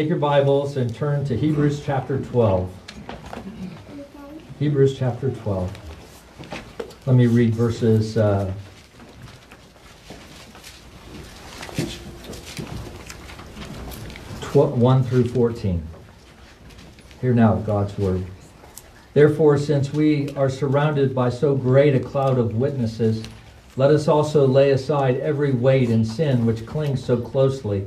take your Bibles and turn to Hebrews chapter 12. Hebrews chapter 12. Let me read verses uh, tw- 1 through 14. Hear now God's word. Therefore, since we are surrounded by so great a cloud of witnesses, let us also lay aside every weight and sin which clings so closely,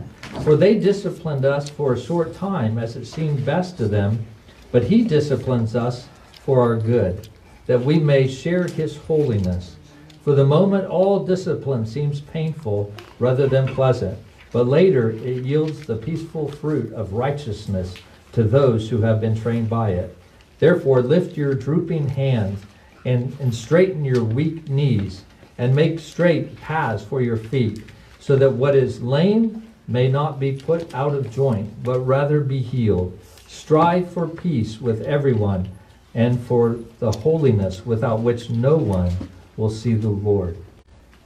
For they disciplined us for a short time, as it seemed best to them, but he disciplines us for our good, that we may share his holiness. For the moment, all discipline seems painful rather than pleasant, but later it yields the peaceful fruit of righteousness to those who have been trained by it. Therefore, lift your drooping hands and, and straighten your weak knees, and make straight paths for your feet, so that what is lame may not be put out of joint, but rather be healed. Strive for peace with everyone, and for the holiness without which no one will see the Lord.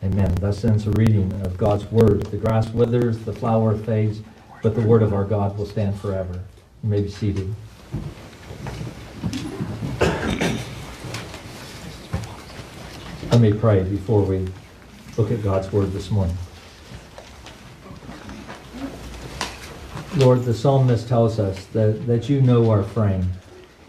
Amen. Thus ends the reading of God's word. The grass withers, the flower fades, but the word of our God will stand forever. You may be seated. Let me pray before we look at God's word this morning. Lord, the psalmist tells us that, that you know our frame.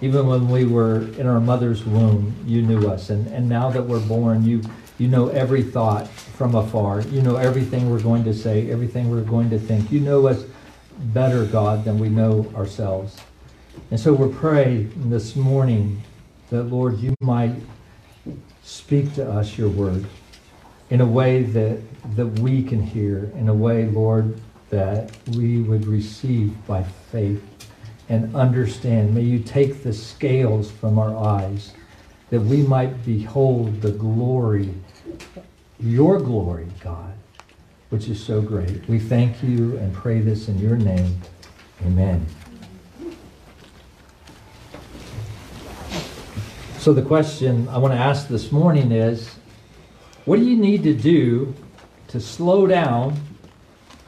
Even when we were in our mother's womb, you knew us. And, and now that we're born, you, you know every thought from afar. You know everything we're going to say, everything we're going to think. You know us better, God, than we know ourselves. And so we're praying this morning that, Lord, you might speak to us your word in a way that, that we can hear, in a way, Lord, that we would receive by faith and understand. May you take the scales from our eyes that we might behold the glory, your glory, God, which is so great. We thank you and pray this in your name. Amen. So the question I want to ask this morning is, what do you need to do to slow down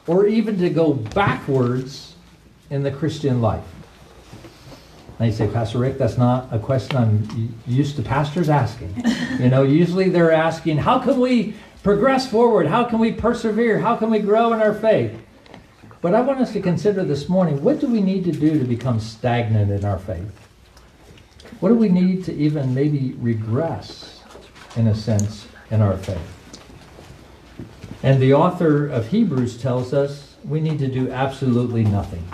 or even to go backwards in the Christian life? Now you say, Pastor Rick, that's not a question I'm used to pastors asking. You know, usually they're asking, how can we progress forward? How can we persevere? How can we grow in our faith? But I want us to consider this morning, what do we need to do to become stagnant in our faith? What do we need to even maybe regress, in a sense, in our faith? And the author of Hebrews tells us we need to do absolutely nothing.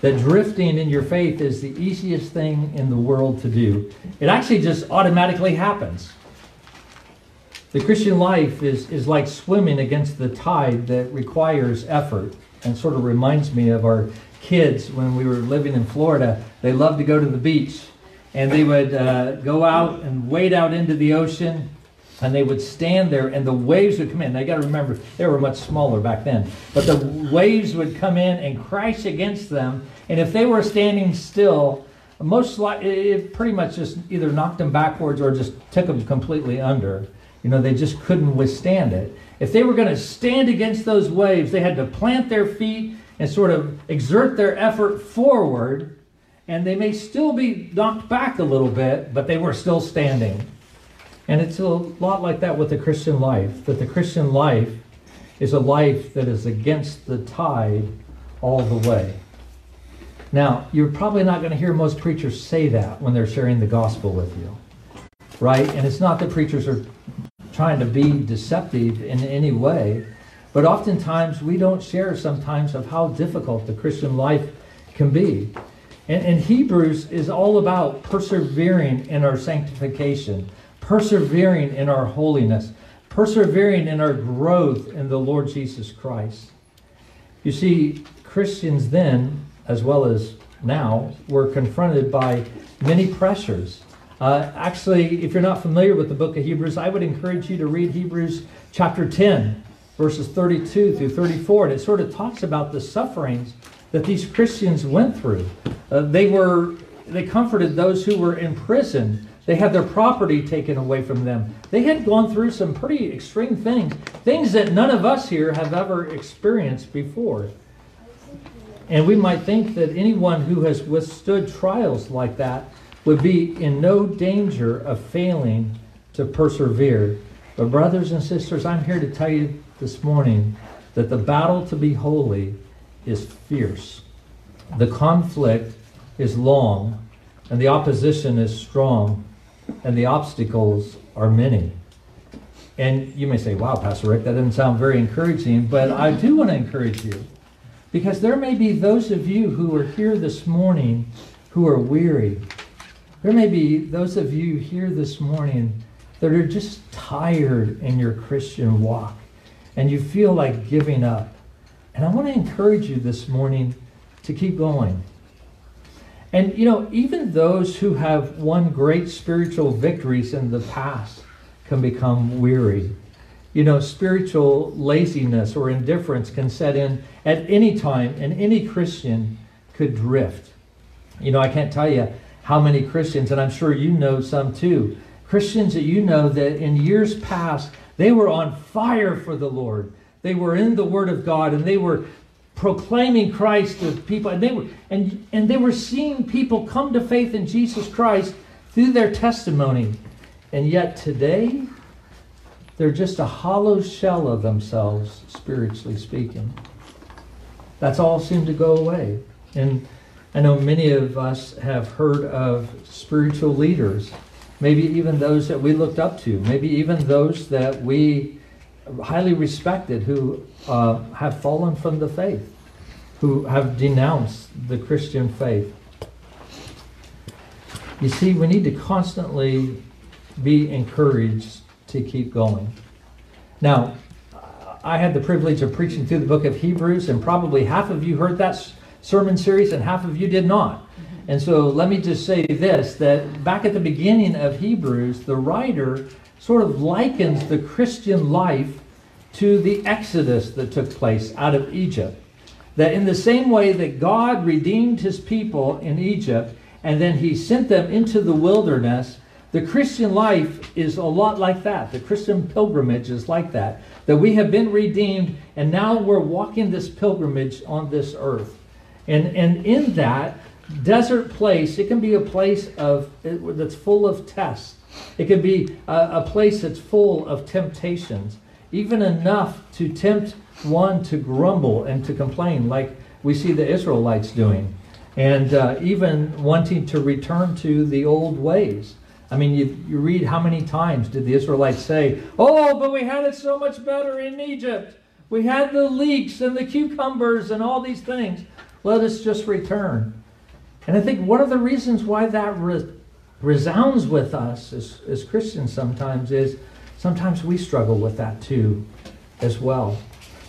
That drifting in your faith is the easiest thing in the world to do. It actually just automatically happens. The Christian life is, is like swimming against the tide that requires effort and sort of reminds me of our kids when we were living in Florida. They loved to go to the beach and they would uh, go out and wade out into the ocean and they would stand there and the waves would come in. You got to remember, they were much smaller back then, but the waves would come in and crash against them. And if they were standing still, most like it pretty much just either knocked them backwards or just took them completely under. You know, they just couldn't withstand it. If they were going to stand against those waves, they had to plant their feet and sort of exert their effort forward, and they may still be knocked back a little bit, but they were still standing. And it's a lot like that with the Christian life, that the Christian life is a life that is against the tide all the way. Now, you're probably not going to hear most preachers say that when they're sharing the gospel with you, right? And it's not that preachers are trying to be deceptive in any way, but oftentimes we don't share sometimes of how difficult the Christian life can be. And, and Hebrews is all about persevering in our sanctification, persevering in our holiness, persevering in our growth in the Lord Jesus Christ. You see, Christians then, as well as now, were confronted by many pressures. Uh, actually, if you're not familiar with the book of Hebrews, I would encourage you to read Hebrews chapter 10, verses 32 through 34. And it sort of talks about the sufferings that these Christians went through. Uh, they were they comforted those who were in prison they had their property taken away from them. They had gone through some pretty extreme things, things that none of us here have ever experienced before. And we might think that anyone who has withstood trials like that would be in no danger of failing to persevere. But, brothers and sisters, I'm here to tell you this morning that the battle to be holy is fierce. The conflict is long, and the opposition is strong and the obstacles are many. And you may say, wow, Pastor Rick, that doesn't sound very encouraging, but I do want to encourage you. Because there may be those of you who are here this morning who are weary. There may be those of you here this morning that are just tired in your Christian walk and you feel like giving up. And I want to encourage you this morning to keep going. And, you know, even those who have won great spiritual victories in the past can become weary. You know, spiritual laziness or indifference can set in at any time, and any Christian could drift. You know, I can't tell you how many Christians, and I'm sure you know some too, Christians that you know that in years past, they were on fire for the Lord. They were in the Word of God and they were proclaiming Christ to people, and they were and and they were seeing people come to faith in Jesus Christ through their testimony. And yet today, they're just a hollow shell of themselves, spiritually speaking. That's all seemed to go away. And I know many of us have heard of spiritual leaders, maybe even those that we looked up to, maybe even those that we highly respected who uh, have fallen from the faith, who have denounced the Christian faith. You see, we need to constantly be encouraged to keep going. Now, I had the privilege of preaching through the book of Hebrews, and probably half of you heard that sermon series and half of you did not. And so let me just say this that back at the beginning of Hebrews, the writer sort of likens the Christian life to the exodus that took place out of Egypt. That in the same way that God redeemed his people in Egypt and then he sent them into the wilderness, the Christian life is a lot like that. The Christian pilgrimage is like that. That we have been redeemed and now we're walking this pilgrimage on this earth. And, and in that desert place, it can be a place of that's full of tests. It can be a, a place that's full of temptations even enough to tempt one to grumble and to complain, like we see the Israelites doing, and uh, even wanting to return to the old ways. I mean, you, you read how many times did the Israelites say, Oh, but we had it so much better in Egypt. We had the leeks and the cucumbers and all these things. Let us just return. And I think one of the reasons why that re- resounds with us as, as Christians sometimes is Sometimes we struggle with that too, as well.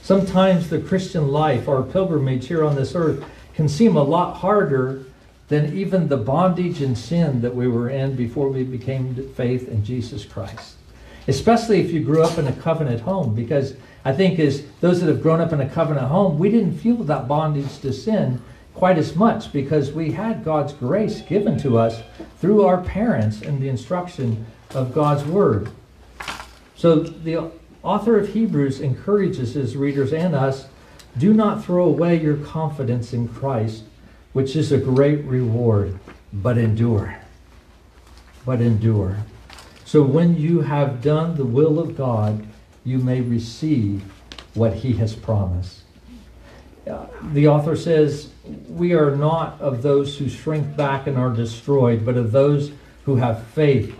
Sometimes the Christian life, our pilgrimage here on this earth, can seem a lot harder than even the bondage and sin that we were in before we became faith in Jesus Christ. Especially if you grew up in a covenant home, because I think as those that have grown up in a covenant home, we didn't feel that bondage to sin quite as much because we had God's grace given to us through our parents and the instruction of God's Word. So the author of Hebrews encourages his readers and us do not throw away your confidence in Christ, which is a great reward, but endure. But endure. So when you have done the will of God, you may receive what he has promised. The author says, We are not of those who shrink back and are destroyed, but of those who have faith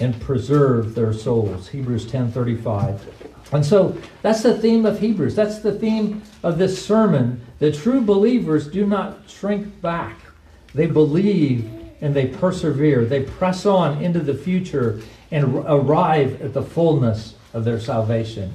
and preserve their souls. Hebrews 10:35. And so that's the theme of Hebrews. That's the theme of this sermon. The true believers do not shrink back. They believe and they persevere. They press on into the future and arrive at the fullness of their salvation.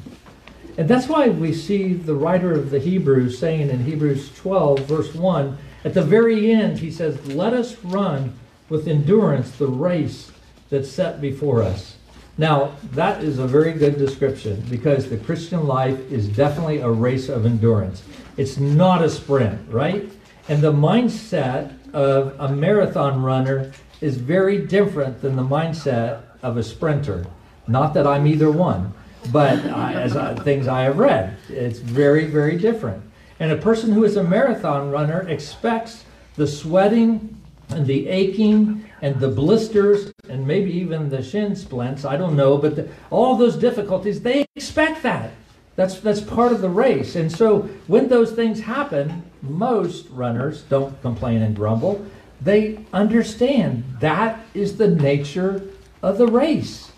And that's why we see the writer of the Hebrews saying in Hebrews 12, verse 1, at the very end, he says, Let us run with endurance the race that's set before us. Now, that is a very good description because the Christian life is definitely a race of endurance. It's not a sprint, right? And the mindset of a marathon runner is very different than the mindset of a sprinter. Not that I'm either one, but as I, things I have read, it's very, very different. And a person who is a marathon runner expects the sweating and the aching and the blisters and maybe even the shin splints i don't know but the, all those difficulties they expect that. That's that's part of the race. And so when those things happen most runners don't complain and grumble. They understand that is the nature of the race.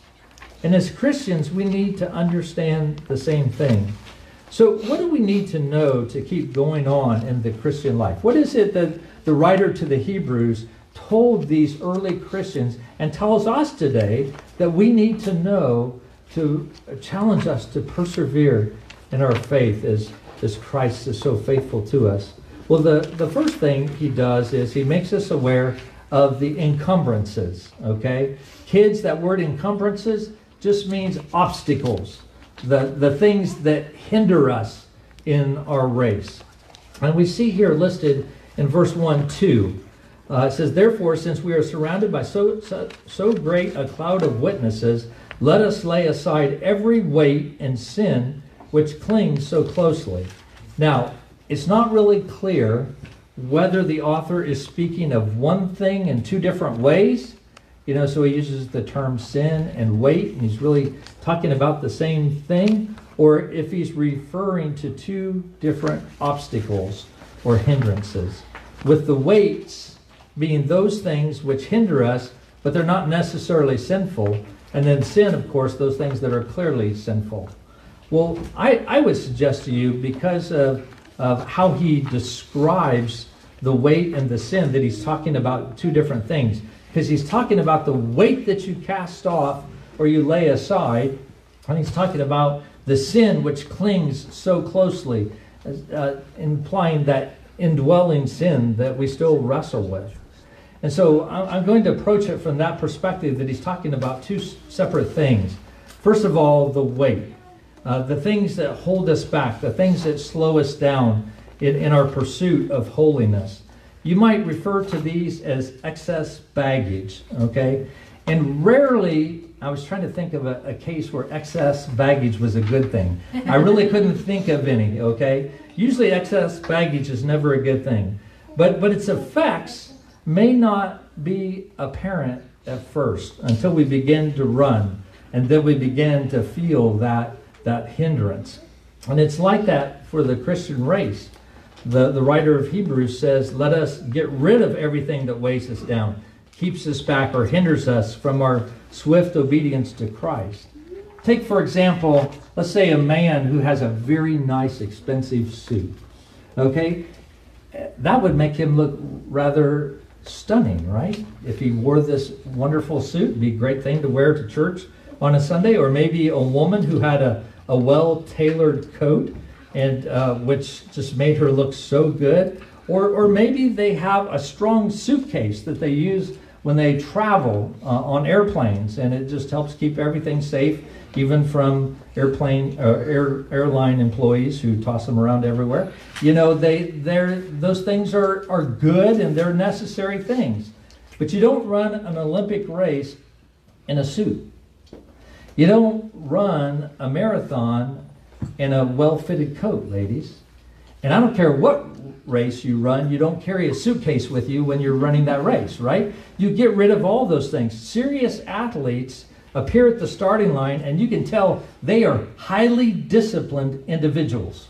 And as christians we need to understand the same thing. So what do we need to know to keep going on in the christian life? What is it that the writer to the hebrews told these early Christians and tells us today that we need to know to challenge us to persevere in our faith as, as Christ is so faithful to us. Well, the, the first thing he does is he makes us aware of the encumbrances, okay? Kids, that word encumbrances just means obstacles, the, the things that hinder us in our race. And we see here listed in verse 1 2 uh, it says, Therefore, since we are surrounded by so, so, so great a cloud of witnesses, let us lay aside every weight and sin which clings so closely. Now, it's not really clear whether the author is speaking of one thing in two different ways. You know, so he uses the term sin and weight, and he's really talking about the same thing, or if he's referring to two different obstacles or hindrances. With the weights, being those things which hinder us, but they're not necessarily sinful. And then sin, of course, those things that are clearly sinful. Well, I, I would suggest to you, because of, of how he describes the weight and the sin, that he's talking about two different things. Because he's talking about the weight that you cast off or you lay aside, and he's talking about the sin which clings so closely, uh, implying that indwelling sin that we still wrestle with. And so I'm going to approach it from that perspective that he's talking about two separate things. First of all, the weight, uh, the things that hold us back, the things that slow us down in, in our pursuit of holiness. You might refer to these as excess baggage, okay? And rarely, I was trying to think of a, a, case where excess baggage was a good thing. I really couldn't think of any, okay? Usually, excess baggage is never a good thing. But, but its effects may not be apparent at first until we begin to run and then we begin to feel that, that hindrance. And it's like that for the Christian race. The, the writer of Hebrews says, Let us get rid of everything that weighs us down, keeps us back, or hinders us from our swift obedience to Christ. Take, for example, let's say a man who has a very nice, expensive suit. Okay? That would make him look rather stunning, right? If he wore this wonderful suit, it'd be a great thing to wear to church on a Sunday. Or maybe a woman who had a, a well tailored coat and uh, which just made her look so good. Or, or maybe they have a strong suitcase that they use when they travel uh, on airplanes, and it just helps keep everything safe, even from airplane uh, air, airline employees who toss them around everywhere. You know, they they're those things are are good and they're necessary things, but you don't run an Olympic race in a suit. You don't run a marathon in a well-fitted coat, ladies. And I don't care what race you run, you don't carry a suitcase with you when you're running that race, right? You get rid of all those things. Serious athletes appear at the starting line and you can tell they are highly disciplined individuals,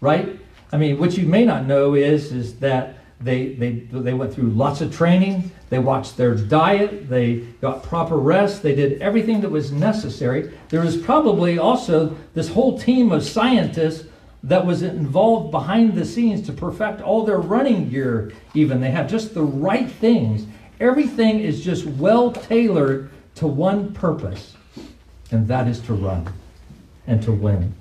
right? I mean, what you may not know is is that they they they went through lots of training, they watched their diet, they got proper rest, they did everything that was necessary. There was probably also this whole team of scientists that was involved behind the scenes to perfect all their running gear, even. They have just the right things. Everything is just well tailored to one purpose, and that is to run and to win.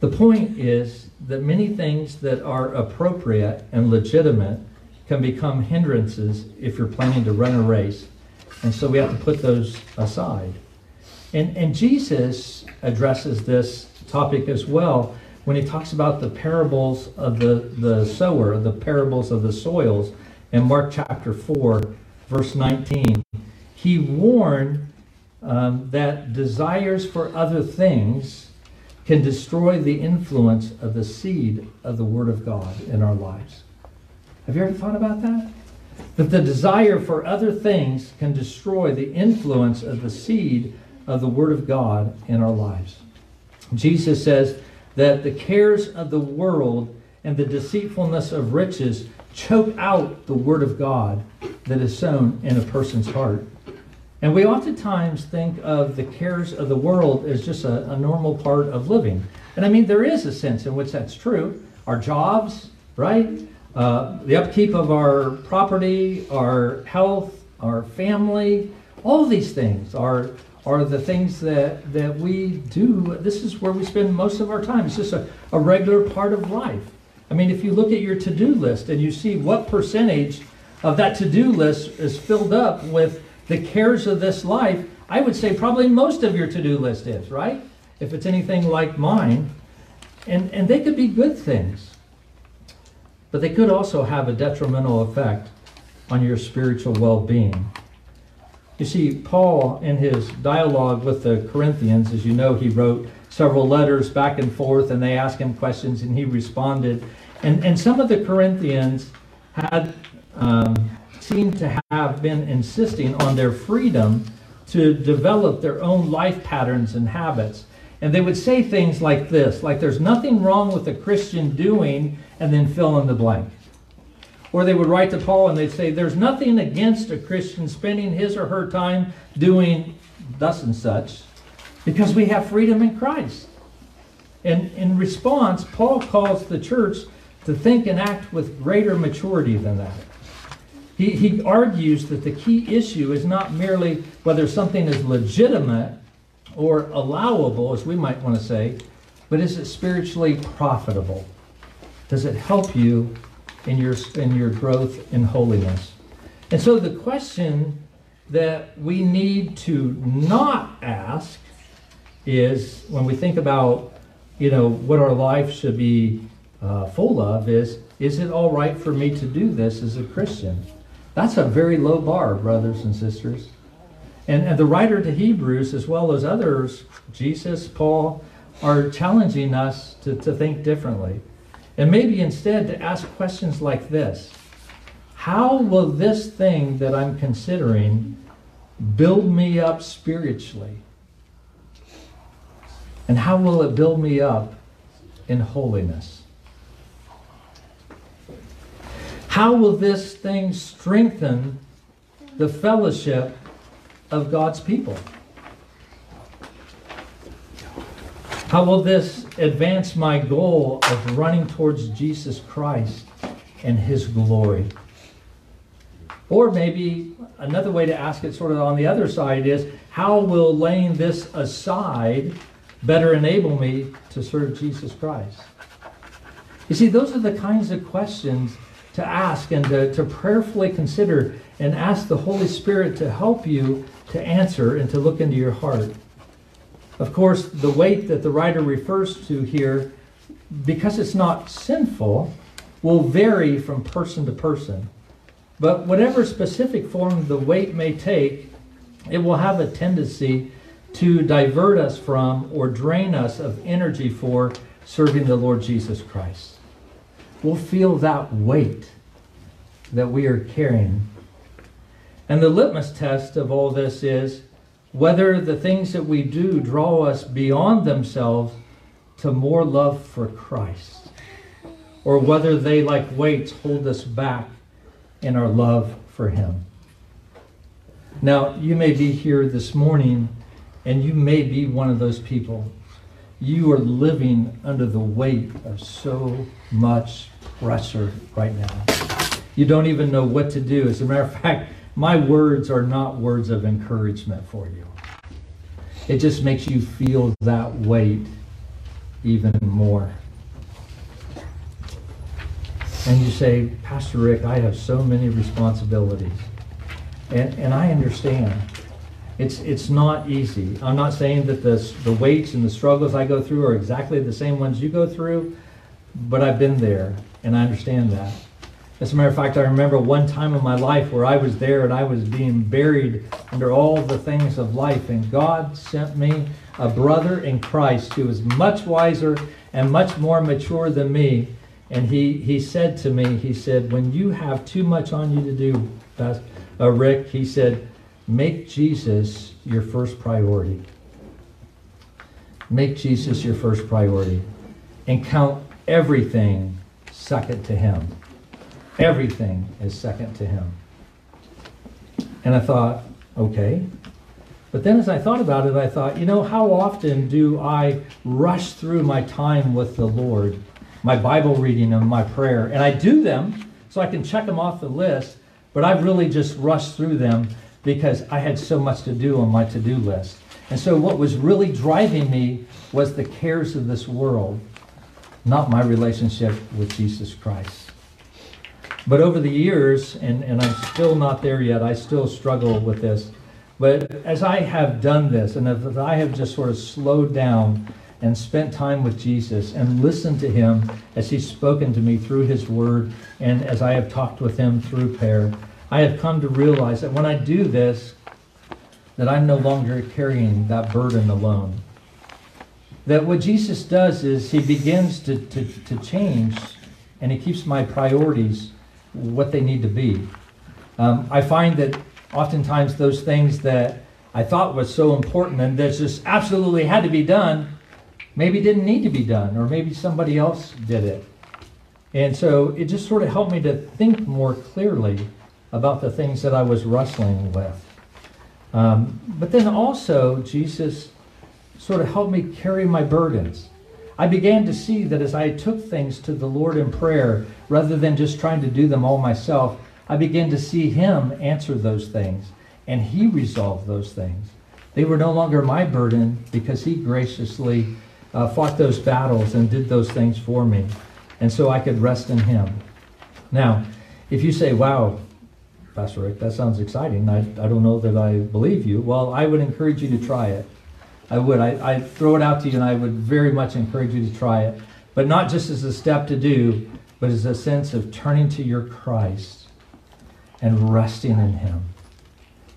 The point is that many things that are appropriate and legitimate can become hindrances if you're planning to run a race. And so we have to put those aside. And, and Jesus addresses this topic as well when he talks about the parables of the, the sower, the parables of the soils in Mark chapter 4, verse 19. He warned um, that desires for other things can destroy the influence of the seed of the Word of God in our lives. Have you ever thought about that? That the desire for other things can destroy the influence of the seed of the Word of God in our lives. Jesus says that the cares of the world and the deceitfulness of riches choke out the word of God that is sown in a person's heart. And we oftentimes think of the cares of the world as just a, a, normal part of living. And I mean, there is a sense in which that's true. Our jobs, right? Uh, the upkeep of our property, our health, our family, all these things are are the things that, that we do. This is where we spend most of our time. It's just a, a regular part of life. I mean, if you look at your to do list and you see what percentage of that to do list is filled up with the cares of this life, I would say probably most of your to do list is, right? If it's anything like mine. And, and they could be good things, but they could also have a detrimental effect on your spiritual well being. You see, Paul, in his dialogue with the Corinthians, as you know, he wrote several letters back and forth, and they asked him questions, and he responded. And, and some of the Corinthians had um, seemed to have been insisting on their freedom to develop their own life patterns and habits. And they would say things like this, like there's nothing wrong with a Christian doing, and then fill in the blank. Or they would write to Paul and they'd say, There's nothing against a Christian spending his or her time doing thus and such because we have freedom in Christ. And in response, Paul calls the church to think and act with greater maturity than that. He, he argues that the key issue is not merely whether something is legitimate or allowable, as we might want to say, but is it spiritually profitable? Does it help you in your, in your growth in holiness. And so the question that we need to not ask is when we think about, you know, what our life should be uh, full of is, is it all right for me to do this as a Christian? That's a very low bar, brothers and sisters. And, and the writer to Hebrews, as well as others, Jesus, Paul, are challenging us to, to think differently. And maybe instead to ask questions like this How will this thing that I'm considering build me up spiritually? And how will it build me up in holiness? How will this thing strengthen the fellowship of God's people? How will this advance my goal of running towards Jesus Christ and His glory? Or maybe another way to ask it, sort of on the other side, is how will laying this aside better enable me to serve Jesus Christ? You see, those are the kinds of questions to ask and to, to prayerfully consider and ask the Holy Spirit to help you to answer and to look into your heart. Of course, the weight that the writer refers to here, because it's not sinful, will vary from person to person. But whatever specific form the weight may take, it will have a tendency to divert us from or drain us of energy for serving the Lord Jesus Christ. We'll feel that weight that we are carrying. And the litmus test of all this is whether the things that we do draw us beyond themselves to more love for Christ, or whether they, like weights, hold us back in our love for Him. Now, you may be here this morning and you may be one of those people. You are living under the weight of so much pressure right now. You don't even know what to do. As a matter of fact, my words are not words of encouragement for you. It just makes you feel that weight even more. And you say, Pastor Rick, I have so many responsibilities. And, and I understand. It's, it's not easy. I'm not saying that the, the weights and the struggles I go through are exactly the same ones you go through, but I've been there and I understand that. As a matter of fact, I remember one time in my life where I was there and I was being buried under all the things of life, and God sent me a brother in Christ who was much wiser and much more mature than me. And he, he said to me, he said, when you have too much on you to do, uh, Rick, he said, make Jesus your first priority. Make Jesus your first priority. And count everything second to him. Everything is second to him. And I thought, okay. But then as I thought about it, I thought, you know, how often do I rush through my time with the Lord, my Bible reading and my prayer? And I do them so I can check them off the list, but I've really just rushed through them because I had so much to do on my to do list. And so what was really driving me was the cares of this world, not my relationship with Jesus Christ. But over the years, and, and I'm still not there yet, I still struggle with this. But as I have done this, and as I have just sort of slowed down and spent time with Jesus and listened to him as he's spoken to me through his word and as I have talked with him through prayer, I have come to realize that when I do this, that I'm no longer carrying that burden alone. That what Jesus does is he begins to, to, to change and he keeps my priorities what they need to be. Um, I find that oftentimes those things that I thought was so important and that just absolutely had to be done, maybe didn't need to be done, or maybe somebody else did it. And so it just sort of helped me to think more clearly about the things that I was wrestling with. Um, but then also, Jesus sort of helped me carry my burdens. I began to see that as I took things to the Lord in prayer, rather than just trying to do them all myself, I began to see Him answer those things, and He resolved those things. They were no longer my burden because He graciously uh, fought those battles and did those things for me. And so I could rest in Him. Now, if you say, wow, Pastor Rick, that sounds exciting. I, I don't know that I believe you. Well, I would encourage you to try it. I would. I, I throw it out to you, and I would very much encourage you to try it. But not just as a step to do, but as a sense of turning to your Christ and resting in Him,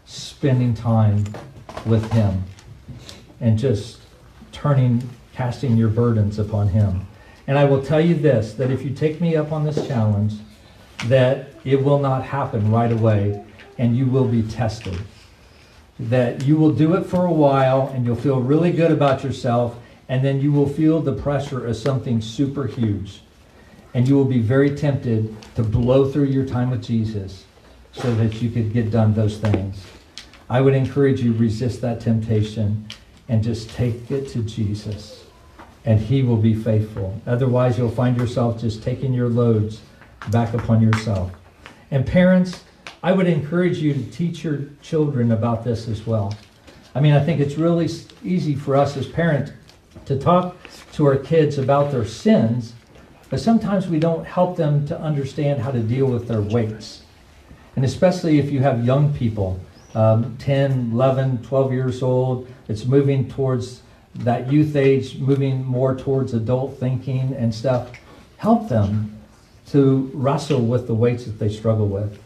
spending time with Him, and just turning, casting your burdens upon Him. And I will tell you this that if you take me up on this challenge, that it will not happen right away and you will be tested that you will do it for a while and you'll feel really good about yourself, and then you will feel the pressure of something super huge. And you will be very tempted to blow through your time with Jesus so that you could get done those things. I would encourage you resist that temptation and just take it to Jesus and he will be faithful. Otherwise, you'll find yourself just taking your loads back upon yourself. And parents, I would encourage you to teach your children about this as well. I mean, I think it's really easy for us as parents to talk to our kids about their sins, but sometimes we don't help them to understand how to deal with their weights. And especially if you have young people, um, 10, 11, 12 years old, it's moving towards that youth age, moving more towards adult thinking and stuff. Help them to wrestle with the weights that they struggle with.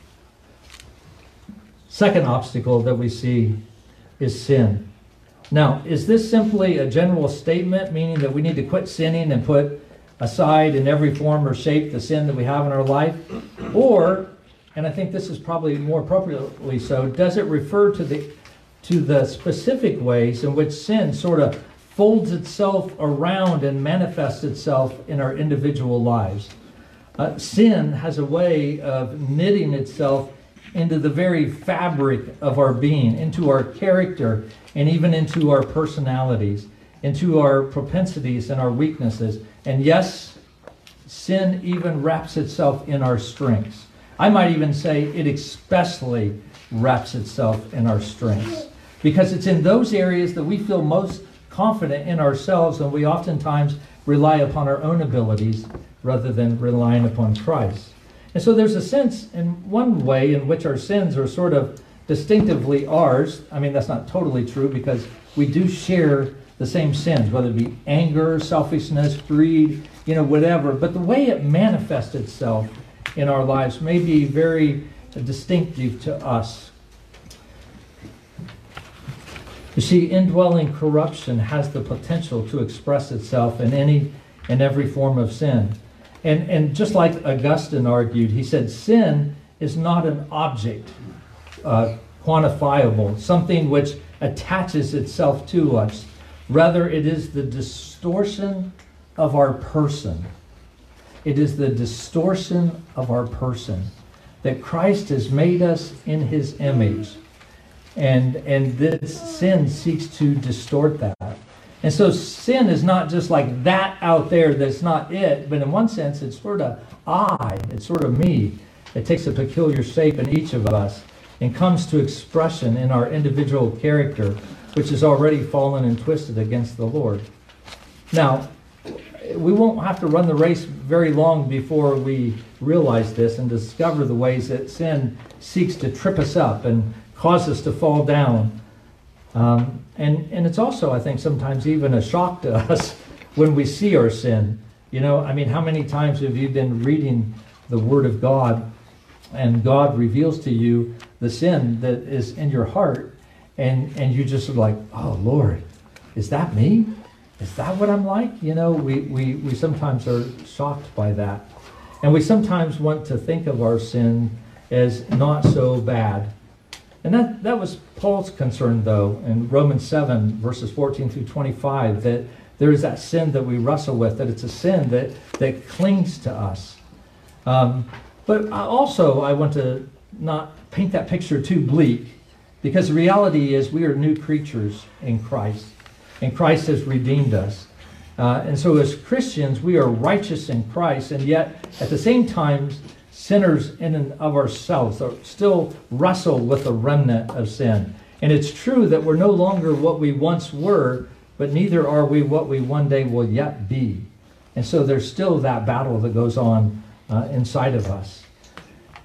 Second obstacle that we see is sin. Now, is this simply a general statement, meaning that we need to quit sinning and put aside in every form or shape the sin that we have in our life? Or, and I think this is probably more appropriately so, does it refer to the to the specific ways in which sin sort of folds itself around and manifests itself in our individual lives? Uh, sin has a way of knitting itself into the very fabric of our being, into our character, and even into our personalities, into our propensities and our weaknesses. And yes, sin even wraps itself in our strengths. I might even say it especially wraps itself in our strengths because it's in those areas that we feel most confident in ourselves and we oftentimes rely upon our own abilities rather than relying upon Christ. And so there's a sense, in one way, in which our sins are sort of distinctively ours. I mean, that's not totally true because we do share the same sins, whether it be anger, selfishness, greed, you know, whatever. But the way it manifests itself in our lives may be very distinctive to us. You see, indwelling corruption has the potential to express itself in any and every form of sin. And, and just like Augustine argued, he said sin is not an object, uh, quantifiable, something which attaches itself to us. Rather, it is the distortion of our person. It is the distortion of our person that Christ has made us in his image. And, and this sin seeks to distort that. And so sin is not just like that out there that's not it, but in one sense, it's sort of I, it's sort of me. It takes a peculiar shape in each of us and comes to expression in our individual character, which is already fallen and twisted against the Lord. Now, we won't have to run the race very long before we realize this and discover the ways that sin seeks to trip us up and cause us to fall down. Um, and, and it's also, I think, sometimes even a shock to us when we see our sin. You know, I mean, how many times have you been reading the Word of God and God reveals to you the sin that is in your heart and, and you just like, oh, Lord, is that me? Is that what I'm like? You know, we, we, we sometimes are shocked by that. And we sometimes want to think of our sin as not so bad. And that, that was Paul's concern, though, in Romans 7, verses 14 through 25, that there is that sin that we wrestle with, that it's a sin that, that clings to us. Um, but also, I want to not paint that picture too bleak, because the reality is we are new creatures in Christ, and Christ has redeemed us. Uh, and so, as Christians, we are righteous in Christ, and yet at the same time, sinners in and of ourselves are still wrestle with the remnant of sin. And it's true that we're no longer what we once were, but neither are we what we one day will yet be. And so there's still that battle that goes on uh, inside of us.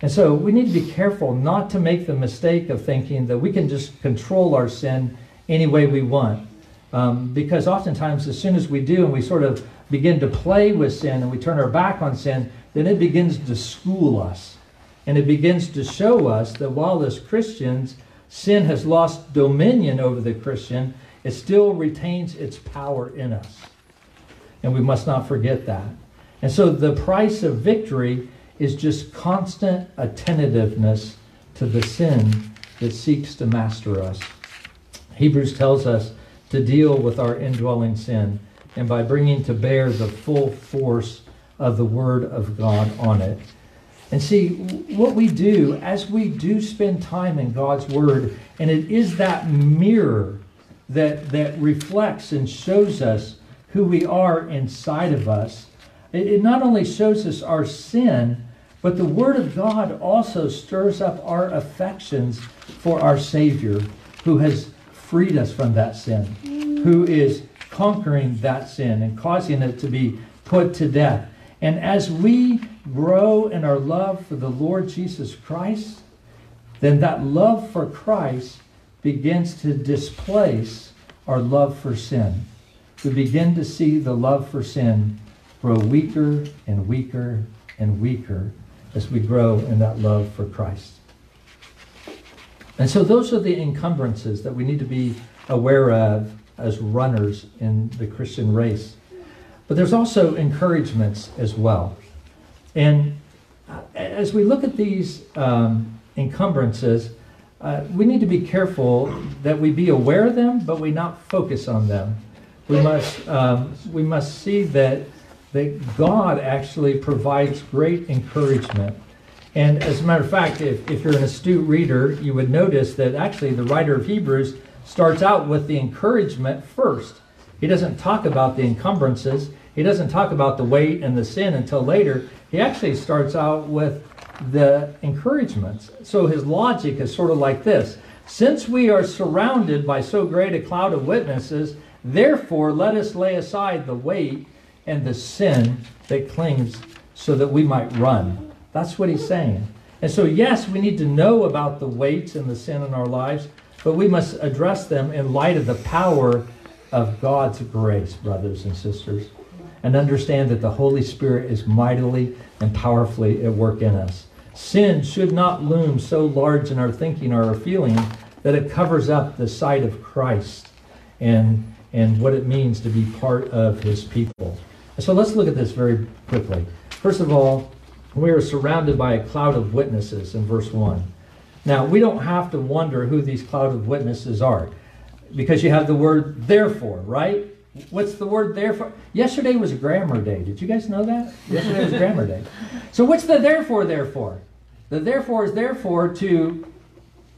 And so we need to be careful not to make the mistake of thinking that we can just control our sin any way we want. Um, because oftentimes, as soon as we do and we sort of begin to play with sin and we turn our back on sin, then it begins to school us. And it begins to show us that while as Christians, sin has lost dominion over the Christian, it still retains its power in us. And we must not forget that. And so the price of victory is just constant attentiveness to the sin that seeks to master us. Hebrews tells us to deal with our indwelling sin and by bringing to bear the full force of the Word of God on it. And see, what we do as we do spend time in God's Word, and it is that mirror that, that reflects and shows us who we are inside of us. It, it not only shows us our sin, but the Word of God also stirs up our affections for our Savior who has freed us from that sin, who is conquering that sin and causing it to be put to death. And as we grow in our love for the Lord Jesus Christ, then that love for Christ begins to displace our love for sin. We begin to see the love for sin grow weaker and weaker and weaker as we grow in that love for Christ. And so those are the encumbrances that we need to be aware of as runners in the Christian race. But there's also encouragements as well. And as we look at these um, encumbrances, uh, we need to be careful that we be aware of them, but we not focus on them. We must, um, we must see that, that God actually provides great encouragement. And as a matter of fact, if, if you're an astute reader, you would notice that actually the writer of Hebrews starts out with the encouragement first. He doesn't talk about the encumbrances, he doesn't talk about the weight and the sin until later. He actually starts out with the encouragements. So his logic is sort of like this Since we are surrounded by so great a cloud of witnesses, therefore let us lay aside the weight and the sin that clings so that we might run. That's what he's saying. And so, yes, we need to know about the weights and the sin in our lives, but we must address them in light of the power of God's grace, brothers and sisters, and understand that the Holy Spirit is mightily and powerfully at work in us. Sin should not loom so large in our thinking or our feeling that it covers up the sight of Christ and, and what it means to be part of his people. So let's look at this very quickly. First of all, we are surrounded by a cloud of witnesses in verse 1. Now, we don't have to wonder who these cloud of witnesses are because you have the word therefore, right? What's the word therefore? Yesterday was grammar day. Did you guys know that? Yesterday was grammar day. So, what's the therefore, therefore? The therefore is therefore to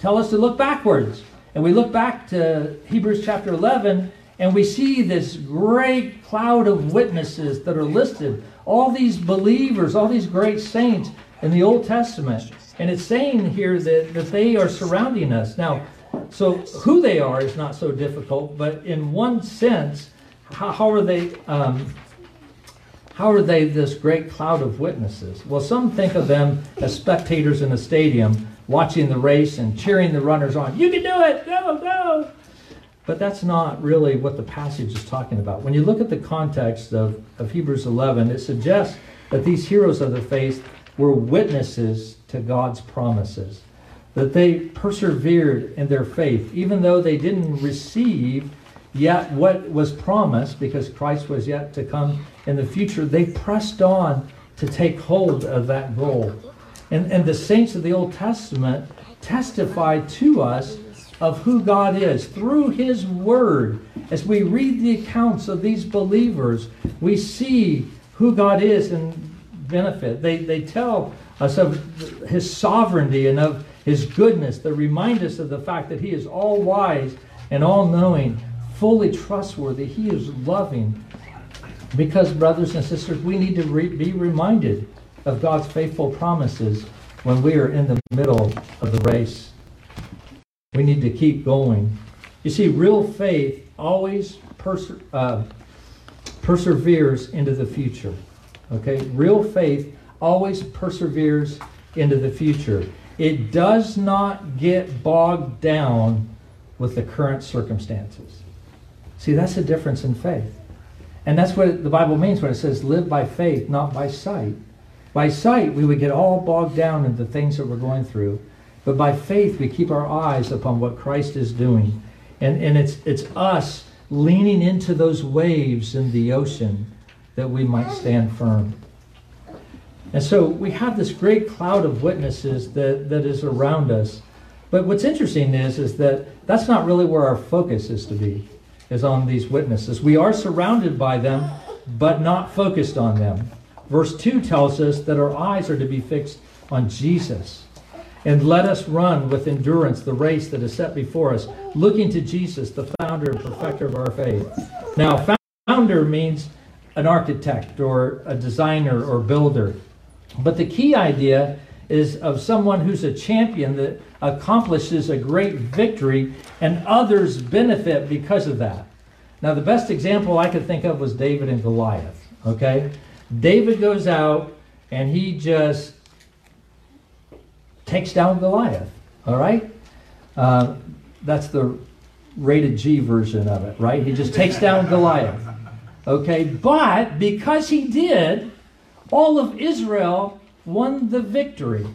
tell us to look backwards. And we look back to Hebrews chapter 11 and we see this great cloud of witnesses that are listed. All these believers, all these great saints in the Old Testament. And it's saying here that, that they are surrounding us. Now, so who they are is not so difficult, but in one sense, how, how are they? Um, how are they this great cloud of witnesses? Well, some think of them as spectators in a stadium watching the race and cheering the runners on. You can do it! Go, go! But that's not really what the passage is talking about. When you look at the context of, of Hebrews 11, it suggests that these heroes of the faith were witnesses to God's promises, that they persevered in their faith, even though they didn't receive yet what was promised, because Christ was yet to come in the future, they pressed on to take hold of that goal. And, and the saints of the Old Testament testify to us of who God is through His Word. As we read the accounts of these believers, we see who God is and benefit. They, they tell us of His sovereignty and of His goodness. They remind us of the fact that He is all wise and all knowing, fully trustworthy. He is loving. Because, brothers and sisters, we need to re- be reminded of God's faithful promises when we are in the middle of the race. We need to keep going. You see, real faith always perse- uh, perseveres into the future. Okay? Real faith always perseveres into the future. It does not get bogged down with the current circumstances. See, that's the difference in faith. And that's what the Bible means when it says live by faith, not by sight. By sight, we would get all bogged down in the things that we're going through. But by faith, we keep our eyes upon what Christ is doing. And, and it's, it's us leaning into those waves in the ocean that we might stand firm. And so we have this great cloud of witnesses that, that is around us. But what's interesting is, is that that's not really where our focus is to be, is on these witnesses. We are surrounded by them, but not focused on them. Verse 2 tells us that our eyes are to be fixed on Jesus. And let us run with endurance the race that is set before us, looking to Jesus, the founder and perfecter of our faith. Now, founder means an architect or a designer or builder. But the key idea is of someone who's a champion that accomplishes a great victory and others benefit because of that. Now, the best example I could think of was David and Goliath. Okay? David goes out and he just takes down Goliath. All right? Uh, that's the rated G version of it, right? He just takes down Goliath. Okay? But because he did, all of Israel won the victory.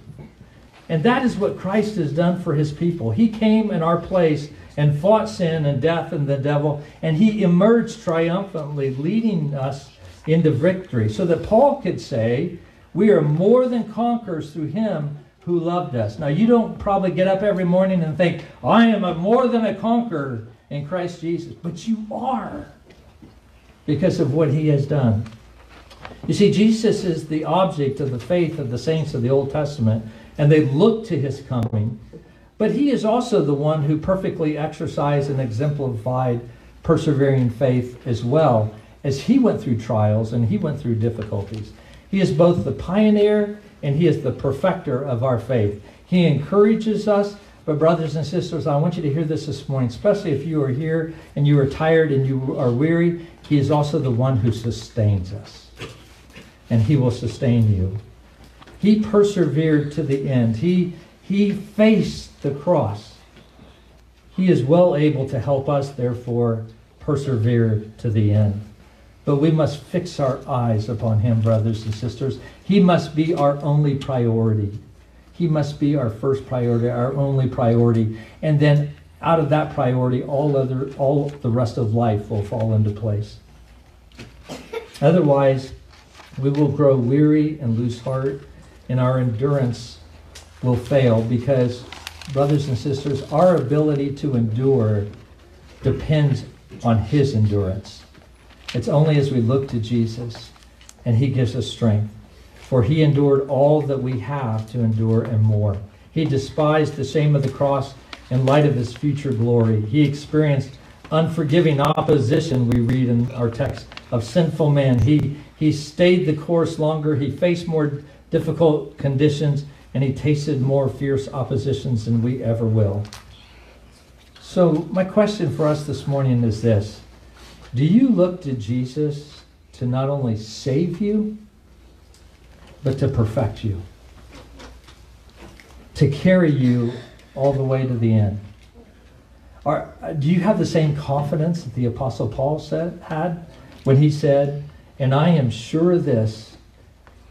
And that is what Christ has done for his people. He came in our place and fought sin and death and the devil, and he emerged triumphantly, leading us into victory. So that Paul could say, We are more than conquerors through him who loved us. Now, you don't probably get up every morning and think, I am more than a conqueror in Christ Jesus, but you are because of what he has done. You see, Jesus is the object of the faith of the saints of the Old Testament, and they look to his coming. But he is also the one who perfectly exercised and exemplified persevering faith as well, as he went through trials and he went through difficulties. He is both the pioneer and he is the perfecter of our faith. He encourages us, but brothers and sisters, I want you to hear this this morning, especially if you are here and you are tired and you are weary. He is also the one who sustains us and he will sustain you. He persevered to the end. He, he faced the cross. He is well able to help us, therefore, persevere to the end. But we must fix our eyes upon him, brothers and sisters. He must be our only priority. He must be our first priority, our only priority. And then out of that priority, all other all the rest of life will fall into place. Otherwise, we will grow weary and lose heart, and our endurance will fail because, brothers and sisters, our ability to endure depends on His endurance. It's only as we look to Jesus and He gives us strength. For He endured all that we have to endure and more. He despised the shame of the cross in light of His future glory. He experienced unforgiving opposition, we read in our text, of sinful men. He he stayed the course longer. He faced more difficult conditions and he tasted more fierce oppositions than we ever will. So, my question for us this morning is this Do you look to Jesus to not only save you, but to perfect you? To carry you all the way to the end? Are, uh, do you have the same confidence that the Apostle Paul said, had when he said, and I am sure of this,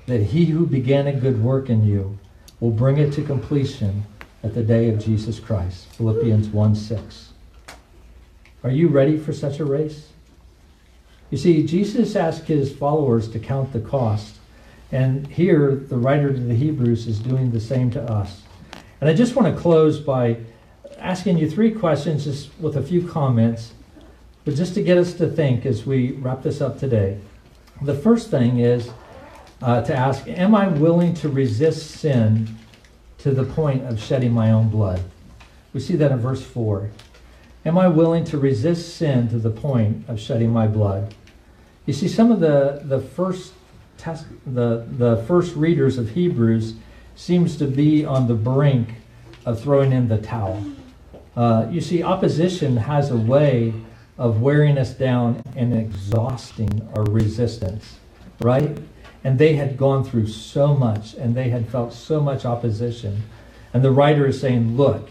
that he who began a good work in you will bring it to completion at the day of Jesus Christ. Philippians 1 6. Are you ready for such a race? You see, Jesus asked his followers to count the cost. And here, the writer to the Hebrews is doing the same to us. And I just want to close by asking you three questions, just with a few comments, but just to get us to think as we wrap this up today. The first thing is uh, to ask Am I willing to resist sin to the point of shedding my own blood? We see that in verse 4. Am I willing to resist sin to the point of shedding my blood? You see, some of the, the first the, the first readers of Hebrews seems to be on the brink of throwing in the towel. Uh, you see, opposition has a way of wearing us down and exhausting our resistance, right? And they had gone through so much and they had felt so much opposition. And the writer is saying, look,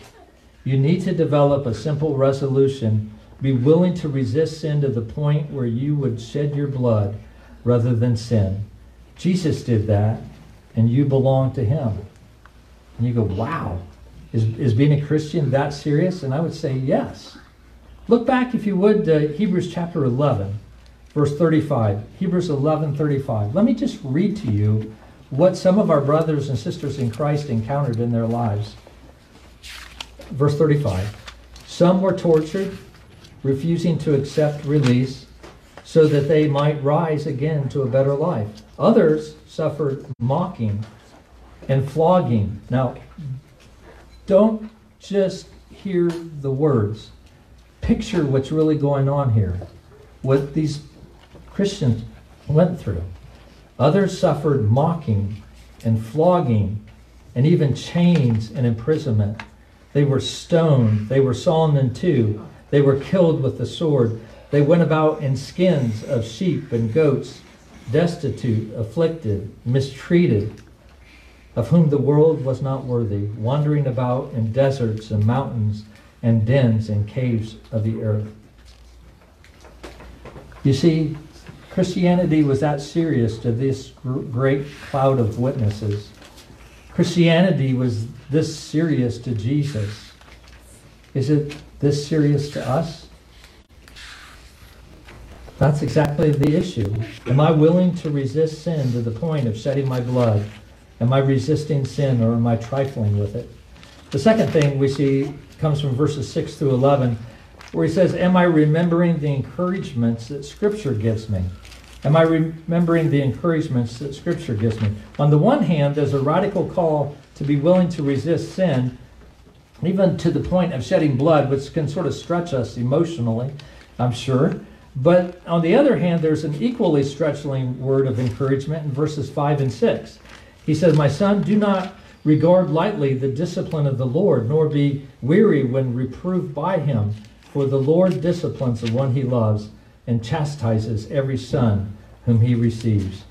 you need to develop a simple resolution. Be willing to resist sin to the point where you would shed your blood rather than sin. Jesus did that, and you belong to him. And you go, wow, is, is being a Christian that serious? And I would say, yes. Look back, if you would, to Hebrews chapter 11, verse 35. Hebrews 11, 35. Let me just read to you what some of our brothers and sisters in Christ encountered in their lives. Verse 35. Some were tortured, refusing to accept release so that they might rise again to a better life. Others suffered mocking and flogging. Now, don't just hear the words picture what's really going on here, what these Christians went through. Others suffered mocking and flogging and even chains and imprisonment. They were stoned, they were sawn in two, they were killed with the sword. They went about in skins of sheep and goats, destitute, afflicted, mistreated, of whom the world was not worthy, wandering about in deserts and mountains and dens and caves of the earth. You see, Christianity was that serious to this great cloud of witnesses. Christianity was this serious to Jesus. Is it this serious to us? That's exactly the issue. Am I willing to resist sin to the point of shedding my blood? Am I resisting sin or am I trifling with it? The second thing we see comes from verses 6 through 11, where he says, Am I remembering the encouragements that Scripture gives me? Am I remembering the encouragements that Scripture gives me? On the one hand, there's a radical call to be willing to resist sin, even to the point of shedding blood, which can sort of stretch us emotionally, I'm sure. But on the other hand, there's an equally stretching word of encouragement in verses 5 and 6. He says, My son, do not regard lightly the discipline of the Lord, nor be weary when reproved by him. For the Lord disciplines the one he loves and chastises every son whom he receives.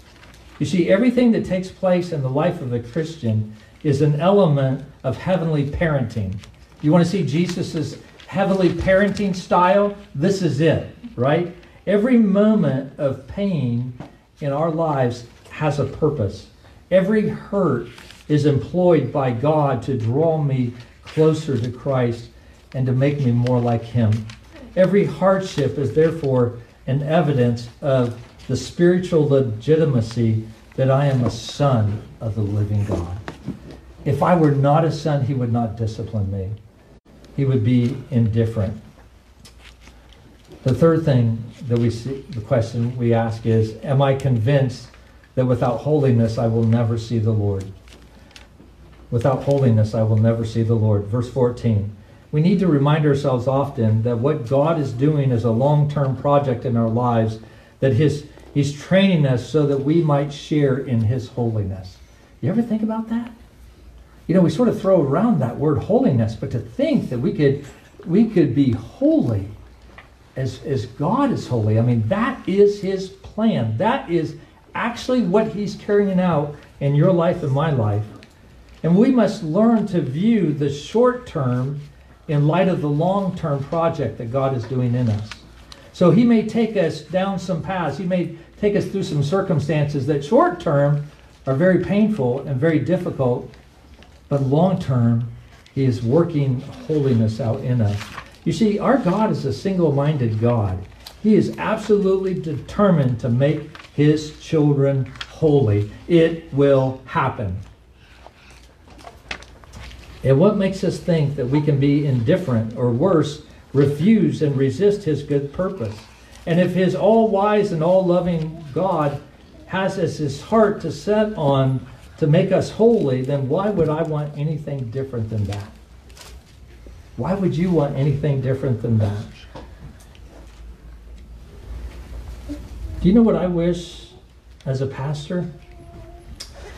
You see, everything that takes place in the life of a Christian is an element of heavenly parenting. You want to see Jesus' heavenly parenting style? This is it right? Every moment of pain in our lives has a purpose. Every hurt is employed by God to draw me closer to Christ and to make me more like Him. Every hardship is therefore an evidence of the spiritual legitimacy that I am a son of the living God. If I were not a son, He would not discipline me, He would be indifferent. The third thing that we see, the question we ask is, am I convinced that without holiness I will never see the Lord? Without holiness I will never see the Lord. Verse 14. We need to remind ourselves often that what God is doing is a long-term project in our lives, that his, He's training us so that we might share in His holiness. You ever think about that? You know, we sort of throw around that word holiness, but to think that we could we could be holy as, as God is holy. I mean, that is his plan. That is actually what he's carrying out in your life and my life. And we must learn to view the short term in light of the long term project that God is doing in us. So he may take us down some paths, he may take us through some circumstances that short term are very painful and very difficult, but long term, he is working holiness out in us. You see, our God is a single minded God. He is absolutely determined to make his children holy. It will happen. And what makes us think that we can be indifferent or worse, refuse and resist his good purpose? And if his all wise and all loving God has as his heart to set on to make us holy, then why would I want anything different than that? Why would you want anything different than that? Do you know what I wish as a pastor?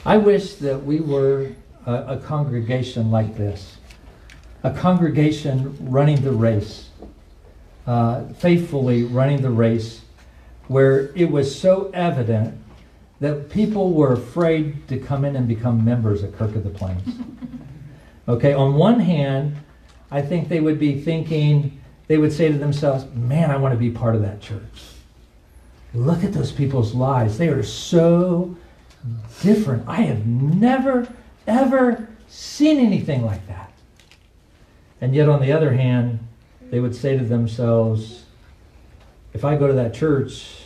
I wish that we were a, a congregation like this a congregation running the race, uh, faithfully running the race, where it was so evident that people were afraid to come in and become members at Kirk of the Plains. Okay, on one hand, I think they would be thinking, they would say to themselves, man, I want to be part of that church. Look at those people's lives. They are so different. I have never, ever seen anything like that. And yet, on the other hand, they would say to themselves, if I go to that church,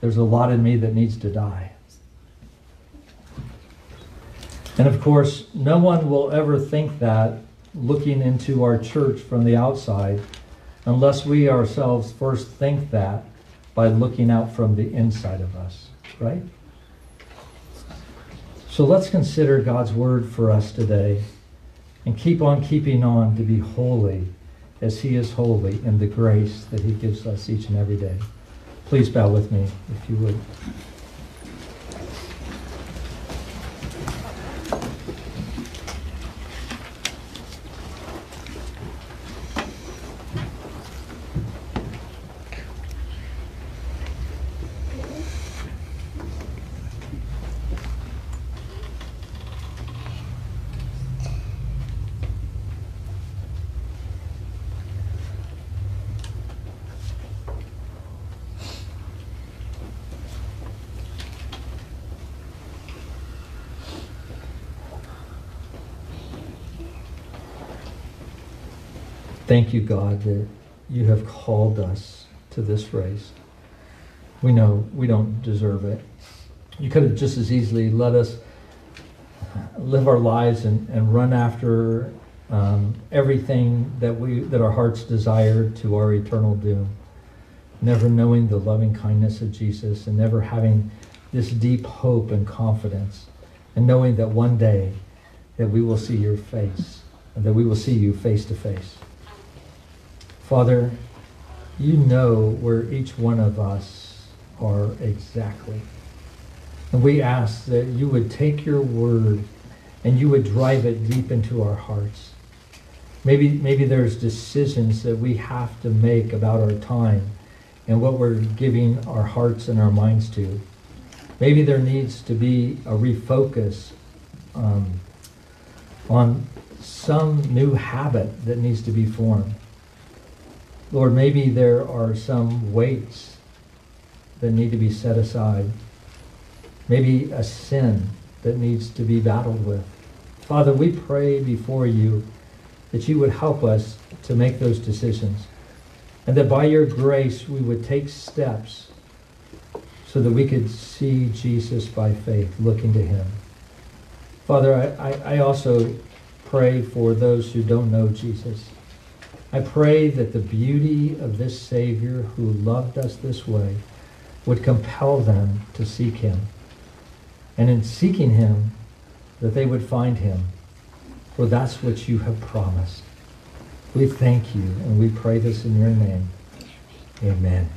there's a lot in me that needs to die. And of course, no one will ever think that looking into our church from the outside unless we ourselves first think that by looking out from the inside of us, right? So let's consider God's word for us today and keep on keeping on to be holy as he is holy in the grace that he gives us each and every day. Please bow with me if you would. Thank you, God, that you have called us to this race. We know we don't deserve it. You could have just as easily let us live our lives and, and run after um, everything that we that our hearts desire to our eternal doom. Never knowing the loving kindness of Jesus and never having this deep hope and confidence and knowing that one day that we will see your face and that we will see you face to face. Father, you know where each one of us are exactly. And we ask that you would take your word and you would drive it deep into our hearts. Maybe, maybe there's decisions that we have to make about our time and what we're giving our hearts and our minds to. Maybe there needs to be a refocus um, on some new habit that needs to be formed. Lord, maybe there are some weights that need to be set aside. Maybe a sin that needs to be battled with. Father, we pray before you that you would help us to make those decisions. And that by your grace we would take steps so that we could see Jesus by faith, looking to him. Father, I, I, also pray for those who don't know Jesus. I pray that the beauty of this Savior who loved us this way would compel them to seek him. And in seeking him, that they would find him. For that's what you have promised. We thank you and we pray this in your name. Amen.